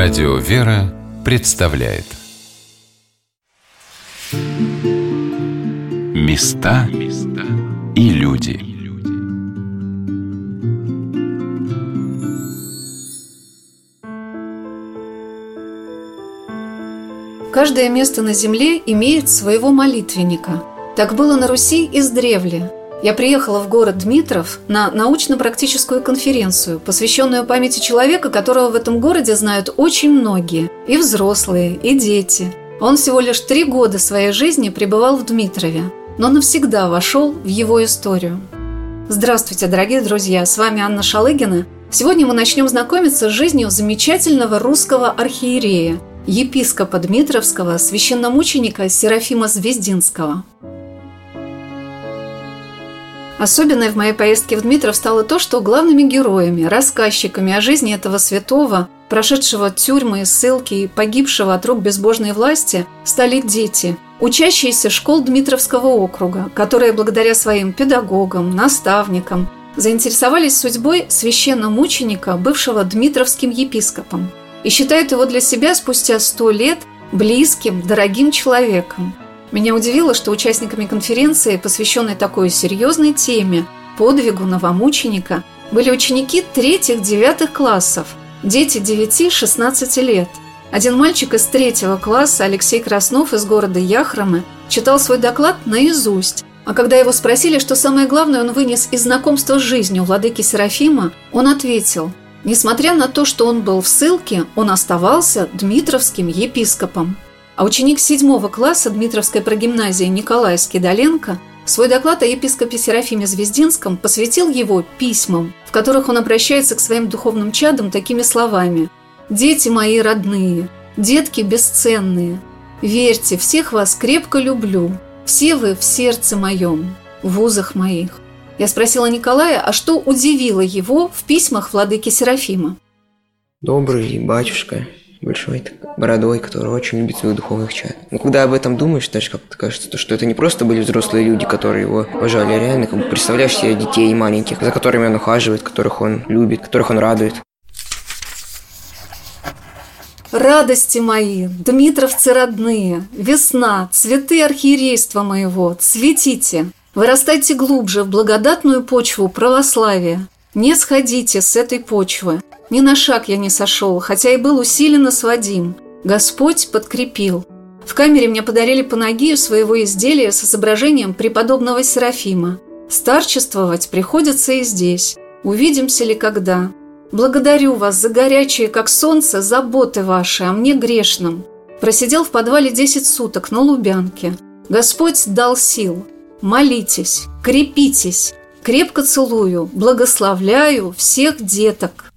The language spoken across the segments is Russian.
Радио «Вера» представляет. Места и люди. Каждое место на земле имеет своего молитвенника. Так было на Руси издревле – я приехала в город Дмитров на научно-практическую конференцию, посвященную памяти человека, которого в этом городе знают очень многие, и взрослые, и дети. Он всего лишь три года своей жизни пребывал в Дмитрове, но навсегда вошел в его историю. Здравствуйте, дорогие друзья, с вами Анна Шалыгина. Сегодня мы начнем знакомиться с жизнью замечательного русского архиерея, епископа Дмитровского, священномученика Серафима Звездинского – Особенное в моей поездке в Дмитров стало то, что главными героями, рассказчиками о жизни этого святого, прошедшего тюрьмы и ссылки и погибшего от рук безбожной власти, стали дети, учащиеся школ Дмитровского округа, которые благодаря своим педагогам, наставникам заинтересовались судьбой священномученика, бывшего Дмитровским епископом, и считают его для себя спустя сто лет близким, дорогим человеком – меня удивило, что участниками конференции, посвященной такой серьезной теме, подвигу новомученика, были ученики третьих-девятых классов, дети 9-16 лет. Один мальчик из третьего класса, Алексей Краснов из города Яхромы, читал свой доклад наизусть, а когда его спросили, что самое главное он вынес из знакомства с жизнью владыки Серафима, он ответил – Несмотря на то, что он был в ссылке, он оставался дмитровским епископом. А ученик седьмого класса Дмитровской прогимназии Николай Скидоленко свой доклад о епископе Серафиме Звездинском посвятил его письмам, в которых он обращается к своим духовным чадам такими словами «Дети мои родные, детки бесценные, верьте, всех вас крепко люблю, все вы в сердце моем, в узах моих». Я спросила Николая, а что удивило его в письмах владыки Серафима? Добрый батюшка, большой бородой, который очень любит своих духовных чад. Но когда об этом думаешь, даже как-то кажется, что это не просто были взрослые люди, которые его уважали, а реально как бы представляешь себе детей маленьких, за которыми он ухаживает, которых он любит, которых он радует. Радости мои, Дмитровцы родные, весна, цветы архиерейства моего, цветите, вырастайте глубже в благодатную почву православия, не сходите с этой почвы, ни на шаг я не сошел, хотя и был усиленно сводим. Господь подкрепил. В камере мне подарили панагию своего изделия с изображением преподобного Серафима. Старчествовать приходится и здесь. Увидимся ли когда? Благодарю вас за горячие, как солнце, заботы ваши о мне грешном. Просидел в подвале десять суток на Лубянке. Господь дал сил. Молитесь, крепитесь. Крепко целую, благословляю всех деток.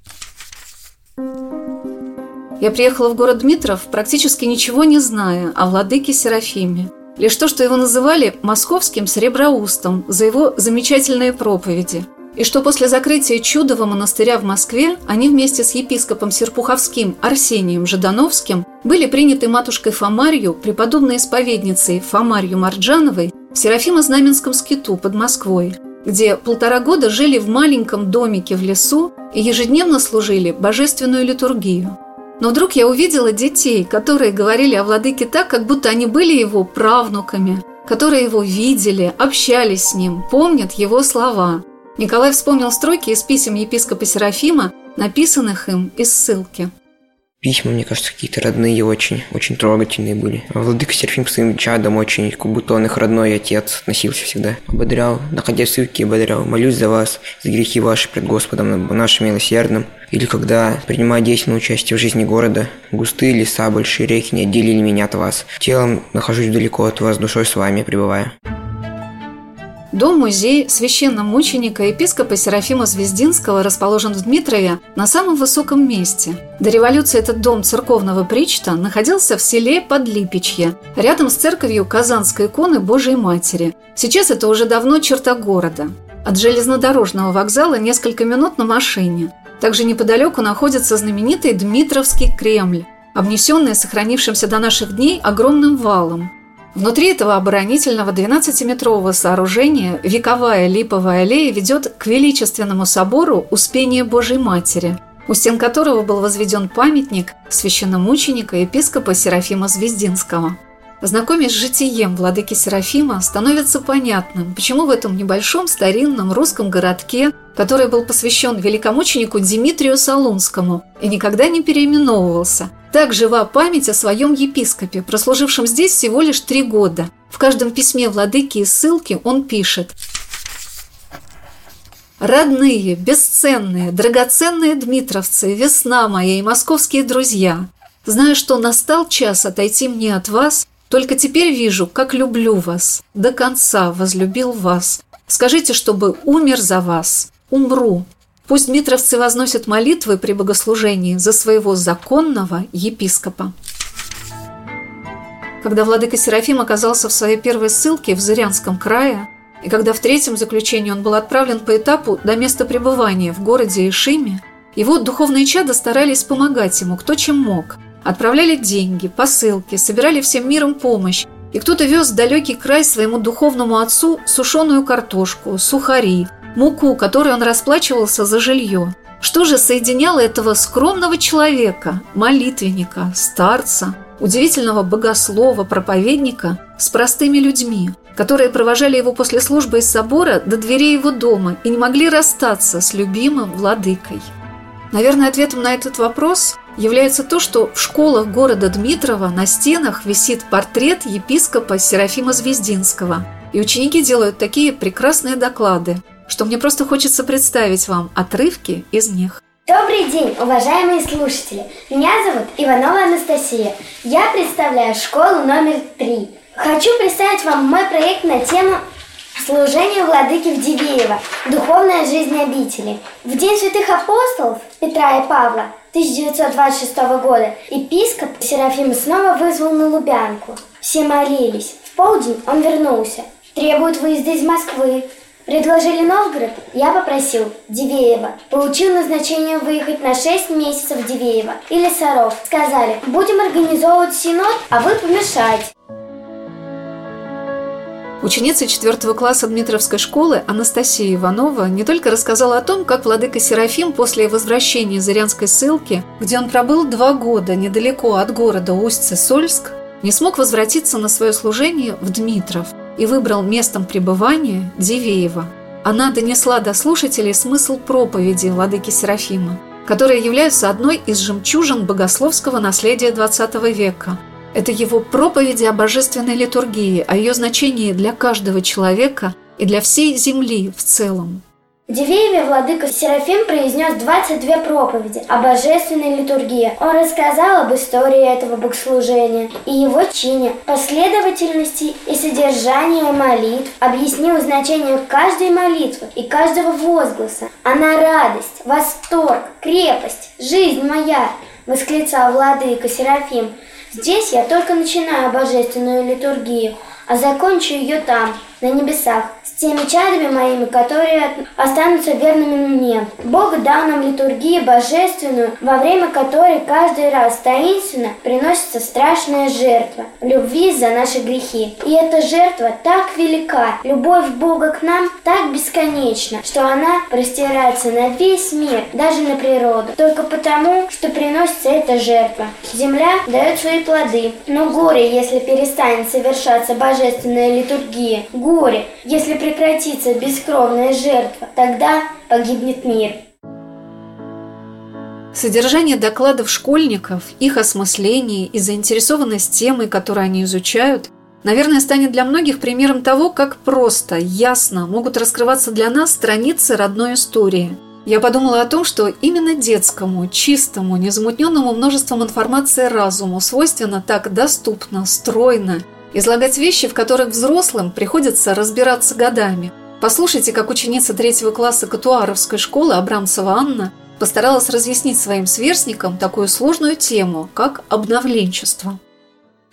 Я приехала в город Дмитров, практически ничего не зная о владыке Серафиме. Лишь то, что его называли московским среброустом за его замечательные проповеди. И что после закрытия чудового монастыря в Москве они вместе с епископом Серпуховским Арсением Жидановским были приняты матушкой Фомарью, преподобной исповедницей Фомарью Марджановой в Серафимо-Знаменском скиту под Москвой, где полтора года жили в маленьком домике в лесу и ежедневно служили божественную литургию – но вдруг я увидела детей, которые говорили о владыке так, как будто они были его правнуками, которые его видели, общались с ним, помнят его слова. Николай вспомнил строки из писем епископа Серафима, написанных им из ссылки. Письма, мне кажется, какие-то родные очень, очень трогательные были. Владыка Серафим к своим чадам очень, как будто он их родной отец относился всегда. Ободрял, находя ссылки, ободрял. Молюсь за вас, за грехи ваши пред Господом, нашим милосердным. Или когда, принимая деятельное участие в жизни города, густые леса, большие реки не отделили меня от вас. Телом нахожусь далеко от вас, душой с вами пребываю. Дом-музей священномученика епископа Серафима Звездинского расположен в Дмитрове на самом высоком месте. До революции этот дом церковного причта находился в селе Подлипичье, рядом с церковью Казанской иконы Божией Матери. Сейчас это уже давно черта города. От железнодорожного вокзала несколько минут на машине. Также неподалеку находится знаменитый Дмитровский Кремль, обнесенный сохранившимся до наших дней огромным валом – Внутри этого оборонительного 12-метрового сооружения вековая липовая аллея ведет к величественному собору Успения Божьей Матери. у стен которого был возведен памятник священномученика епископа Серафима Звездинского. Знакомясь с житием владыки Серафима, становится понятным, почему в этом небольшом старинном русском городке, который был посвящен великомученику Дмитрию Солунскому и никогда не переименовывался, так жива память о своем епископе, прослужившем здесь всего лишь три года. В каждом письме владыки и ссылки он пишет Родные, бесценные, драгоценные дмитровцы, весна моя и московские друзья, знаю, что настал час отойти мне от вас, только теперь вижу, как люблю вас, до конца возлюбил вас. Скажите, чтобы умер за вас, умру. Пусть дмитровцы возносят молитвы при богослужении за своего законного епископа. Когда владыка Серафим оказался в своей первой ссылке в Зырянском крае, и когда в третьем заключении он был отправлен по этапу до места пребывания в городе Ишиме, его духовные чада старались помогать ему, кто чем мог. Отправляли деньги, посылки, собирали всем миром помощь, и кто-то вез в далекий край своему духовному отцу сушеную картошку, сухари, муку, которой он расплачивался за жилье. Что же соединяло этого скромного человека, молитвенника, старца, удивительного богослова, проповедника с простыми людьми – которые провожали его после службы из собора до дверей его дома и не могли расстаться с любимым владыкой. Наверное, ответом на этот вопрос является то, что в школах города Дмитрова на стенах висит портрет епископа Серафима Звездинского. И ученики делают такие прекрасные доклады, что мне просто хочется представить вам отрывки из них. Добрый день, уважаемые слушатели! Меня зовут Иванова Анастасия. Я представляю школу номер три. Хочу представить вам мой проект на тему Служение владыки в Дивеево. Духовная жизнь обители. В День святых апостолов Петра и Павла 1926 года епископ Серафим снова вызвал на Лубянку. Все молились. В полдень он вернулся. Требует выезда из Москвы. Предложили Новгород, я попросил Дивеева. Получил назначение выехать на 6 месяцев в Дивеево или Саров. Сказали, будем организовывать синод, а вы помешать. Ученица 4 класса Дмитровской школы Анастасия Иванова не только рассказала о том, как владыка Серафим после возвращения из Ирянской ссылки, где он пробыл два года недалеко от города Усть-Сольск, не смог возвратиться на свое служение в Дмитров и выбрал местом пребывания Дивеева. Она донесла до слушателей смысл проповеди владыки Серафима, которые являются одной из жемчужин богословского наследия XX века – это его проповеди о божественной литургии, о ее значении для каждого человека и для всей земли в целом. В Дивееве владыка Серафим произнес 22 проповеди о божественной литургии. Он рассказал об истории этого богослужения и его чине, последовательности и содержании молитв, объяснил значение каждой молитвы и каждого возгласа. Она радость, восторг, крепость, жизнь моя, восклицал владыка Серафим. Здесь я только начинаю божественную литургию, а закончу ее там, на небесах, с теми чадами моими, которые останутся верными мне. Бог дал нам литургию божественную, во время которой каждый раз таинственно приносится страшная жертва любви за наши грехи. И эта жертва так велика, любовь Бога к нам так бесконечна, что она простирается на весь мир, даже на природу, только потому, что приносится эта жертва. Земля дает свои плоды, но горе, если перестанет совершаться божественная литургия, если прекратится бескровная жертва, тогда погибнет мир. Содержание докладов школьников, их осмысление и заинтересованность темой, которую они изучают, наверное, станет для многих примером того, как просто, ясно могут раскрываться для нас страницы родной истории. Я подумала о том, что именно детскому, чистому, незамутненному множеством информации разуму свойственно так доступно, стройно Излагать вещи, в которых взрослым приходится разбираться годами. Послушайте, как ученица третьего класса Катуаровской школы Абрамцева Анна постаралась разъяснить своим сверстникам такую сложную тему, как обновленчество.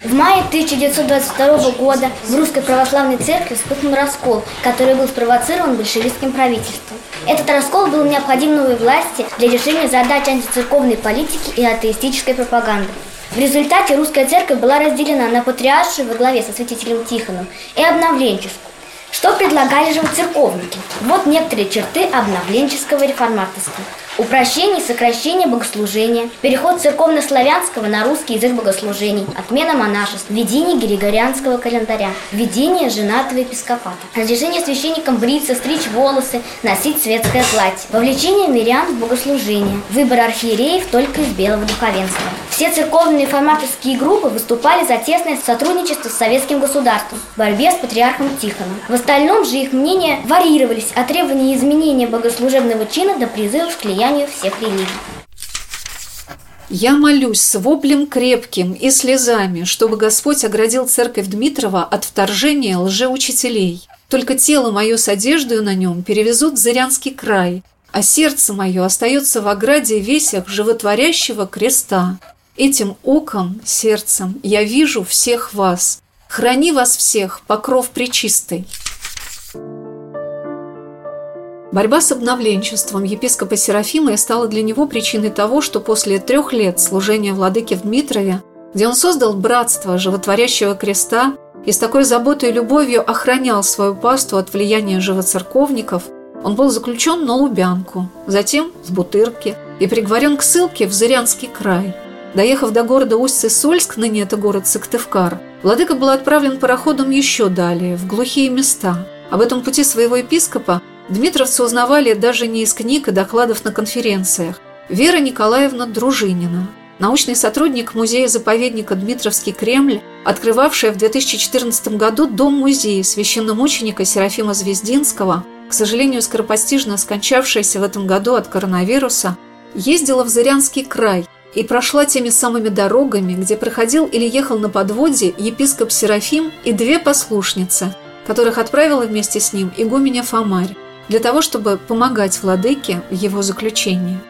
В мае 1922 года в Русской Православной Церкви вспыхнул раскол, который был спровоцирован большевистским правительством. Этот раскол был необходим новой власти для решения задач антицерковной политики и атеистической пропаганды. В результате русская церковь была разделена на патриаршую во главе со святителем Тихоном и обновленческую. Что предлагали же церковники? Вот некоторые черты обновленческого реформаторства. Упрощение и сокращение богослужения, переход церковно-славянского на русский язык богослужений, отмена монашеств, введение григорианского календаря, введение женатого епископата, разрешение священникам бриться, стричь волосы, носить светское платье, вовлечение мирян в богослужение, выбор архиереев только из белого духовенства. Все церковные форматорские группы выступали за тесное сотрудничество с советским государством в борьбе с патриархом Тихоном. В остальном же их мнения варьировались от требования изменения богослужебного чина до призывов к слиянию всех религий. Я молюсь с воплем крепким и слезами, чтобы Господь оградил церковь Дмитрова от вторжения лжеучителей. Только тело мое с одеждой на нем перевезут в Зырянский край, а сердце мое остается в ограде весях животворящего креста. Этим оком, сердцем я вижу всех вас. Храни вас всех, покров пречистый. Борьба с обновленчеством епископа Серафима стала для него причиной того, что после трех лет служения владыке в Дмитрове, где он создал братство животворящего креста и с такой заботой и любовью охранял свою пасту от влияния живоцерковников, он был заключен на Лубянку, затем в Бутырке и приговорен к ссылке в Зырянский край. Доехав до города Усть-Сысольск, ныне это город Сыктывкар, владыка был отправлен пароходом еще далее, в глухие места. Об этом пути своего епископа Дмитровцы узнавали даже не из книг и докладов на конференциях. Вера Николаевна Дружинина, научный сотрудник музея-заповедника Дмитровский Кремль, открывавшая в 2014 году дом-музей священномученика Серафима Звездинского, к сожалению, скоропостижно скончавшаяся в этом году от коронавируса, ездила в Зырянский край и прошла теми самыми дорогами, где проходил или ехал на подводе епископ Серафим и две послушницы, которых отправила вместе с ним игуменя Фомарь для того, чтобы помогать владыке в его заключении.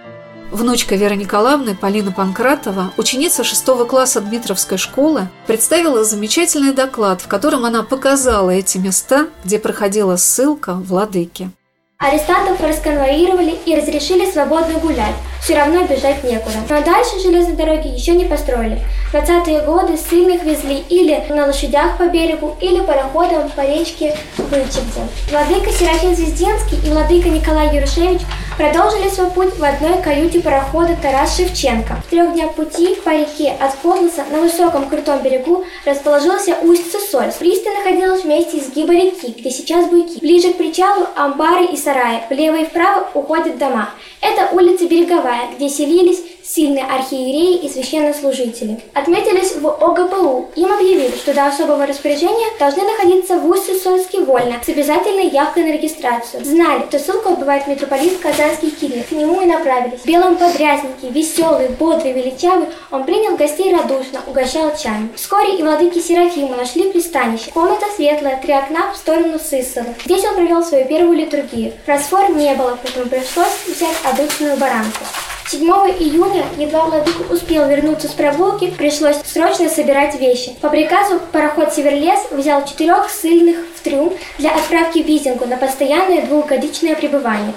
Внучка Веры Николаевны, Полина Панкратова, ученица шестого класса Дмитровской школы, представила замечательный доклад, в котором она показала эти места, где проходила ссылка владыки. Арестантов расконвоировали и разрешили свободно гулять. Все равно бежать некуда. Но дальше железной дороги еще не построили. В 20-е годы ссыльных везли или на лошадях по берегу, или пароходом по речке Вычегде. Владыка Серафим Звезденский и владыка Николай Юрушевич продолжили свой путь в одной каюте парохода Тарас Шевченко. В трех днях пути по реке от Котласа на высоком крутом берегу расположился Усть-Сысольск. Пристань находилась вместе изгиба реки, где сейчас буйки. Ближе к причалу амбары и сараи. Влево и вправо уходят дома. Это улица Береговая, где селились сильные архиереи и священнослужители. Отметились в ОГПУ. Им объявили, что до особого распоряжения должны находиться в Усть-Сысольске вольно, с обязательной явкой на регистрацию. Знали, что ссылку отбывает митрополит Казанский Кирилл. К нему и направились. В белом подряснике, веселый, бодрый, величавый, он принял гостей радушно, угощал чаем. Вскоре и владыки Серафима нашли пристанище. Комната светлая, три окна в сторону Сысова. Здесь он провел свою первую литургию. Просфор не было, поэтому пришлось взять обычную баранку. 7 июня, едва владыка успел вернуться с прогулки, пришлось срочно собирать вещи. По приказу пароход «Северлес» взял четырех ссыльных в трюм для отправки в Визингу на постоянное двухгодичное пребывание.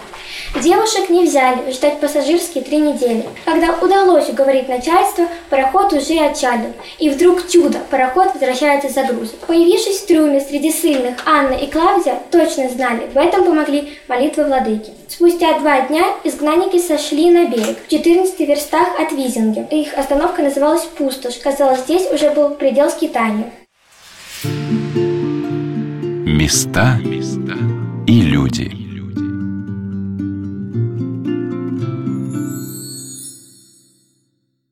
Девушек не взяли, ждать пассажирские три недели. Когда удалось уговорить начальство, пароход уже отчалил. И вдруг чудо, пароход возвращается за грузом. Появившись в трюме среди сильных, Анна и Клавдия точно знали, в этом помогли молитвы владыки. Спустя два дня изгнанники сошли на берег, в 14 верстах от Визинги. Их остановка называлась Пустошь. Казалось, здесь уже был предел скитания. Места и люди.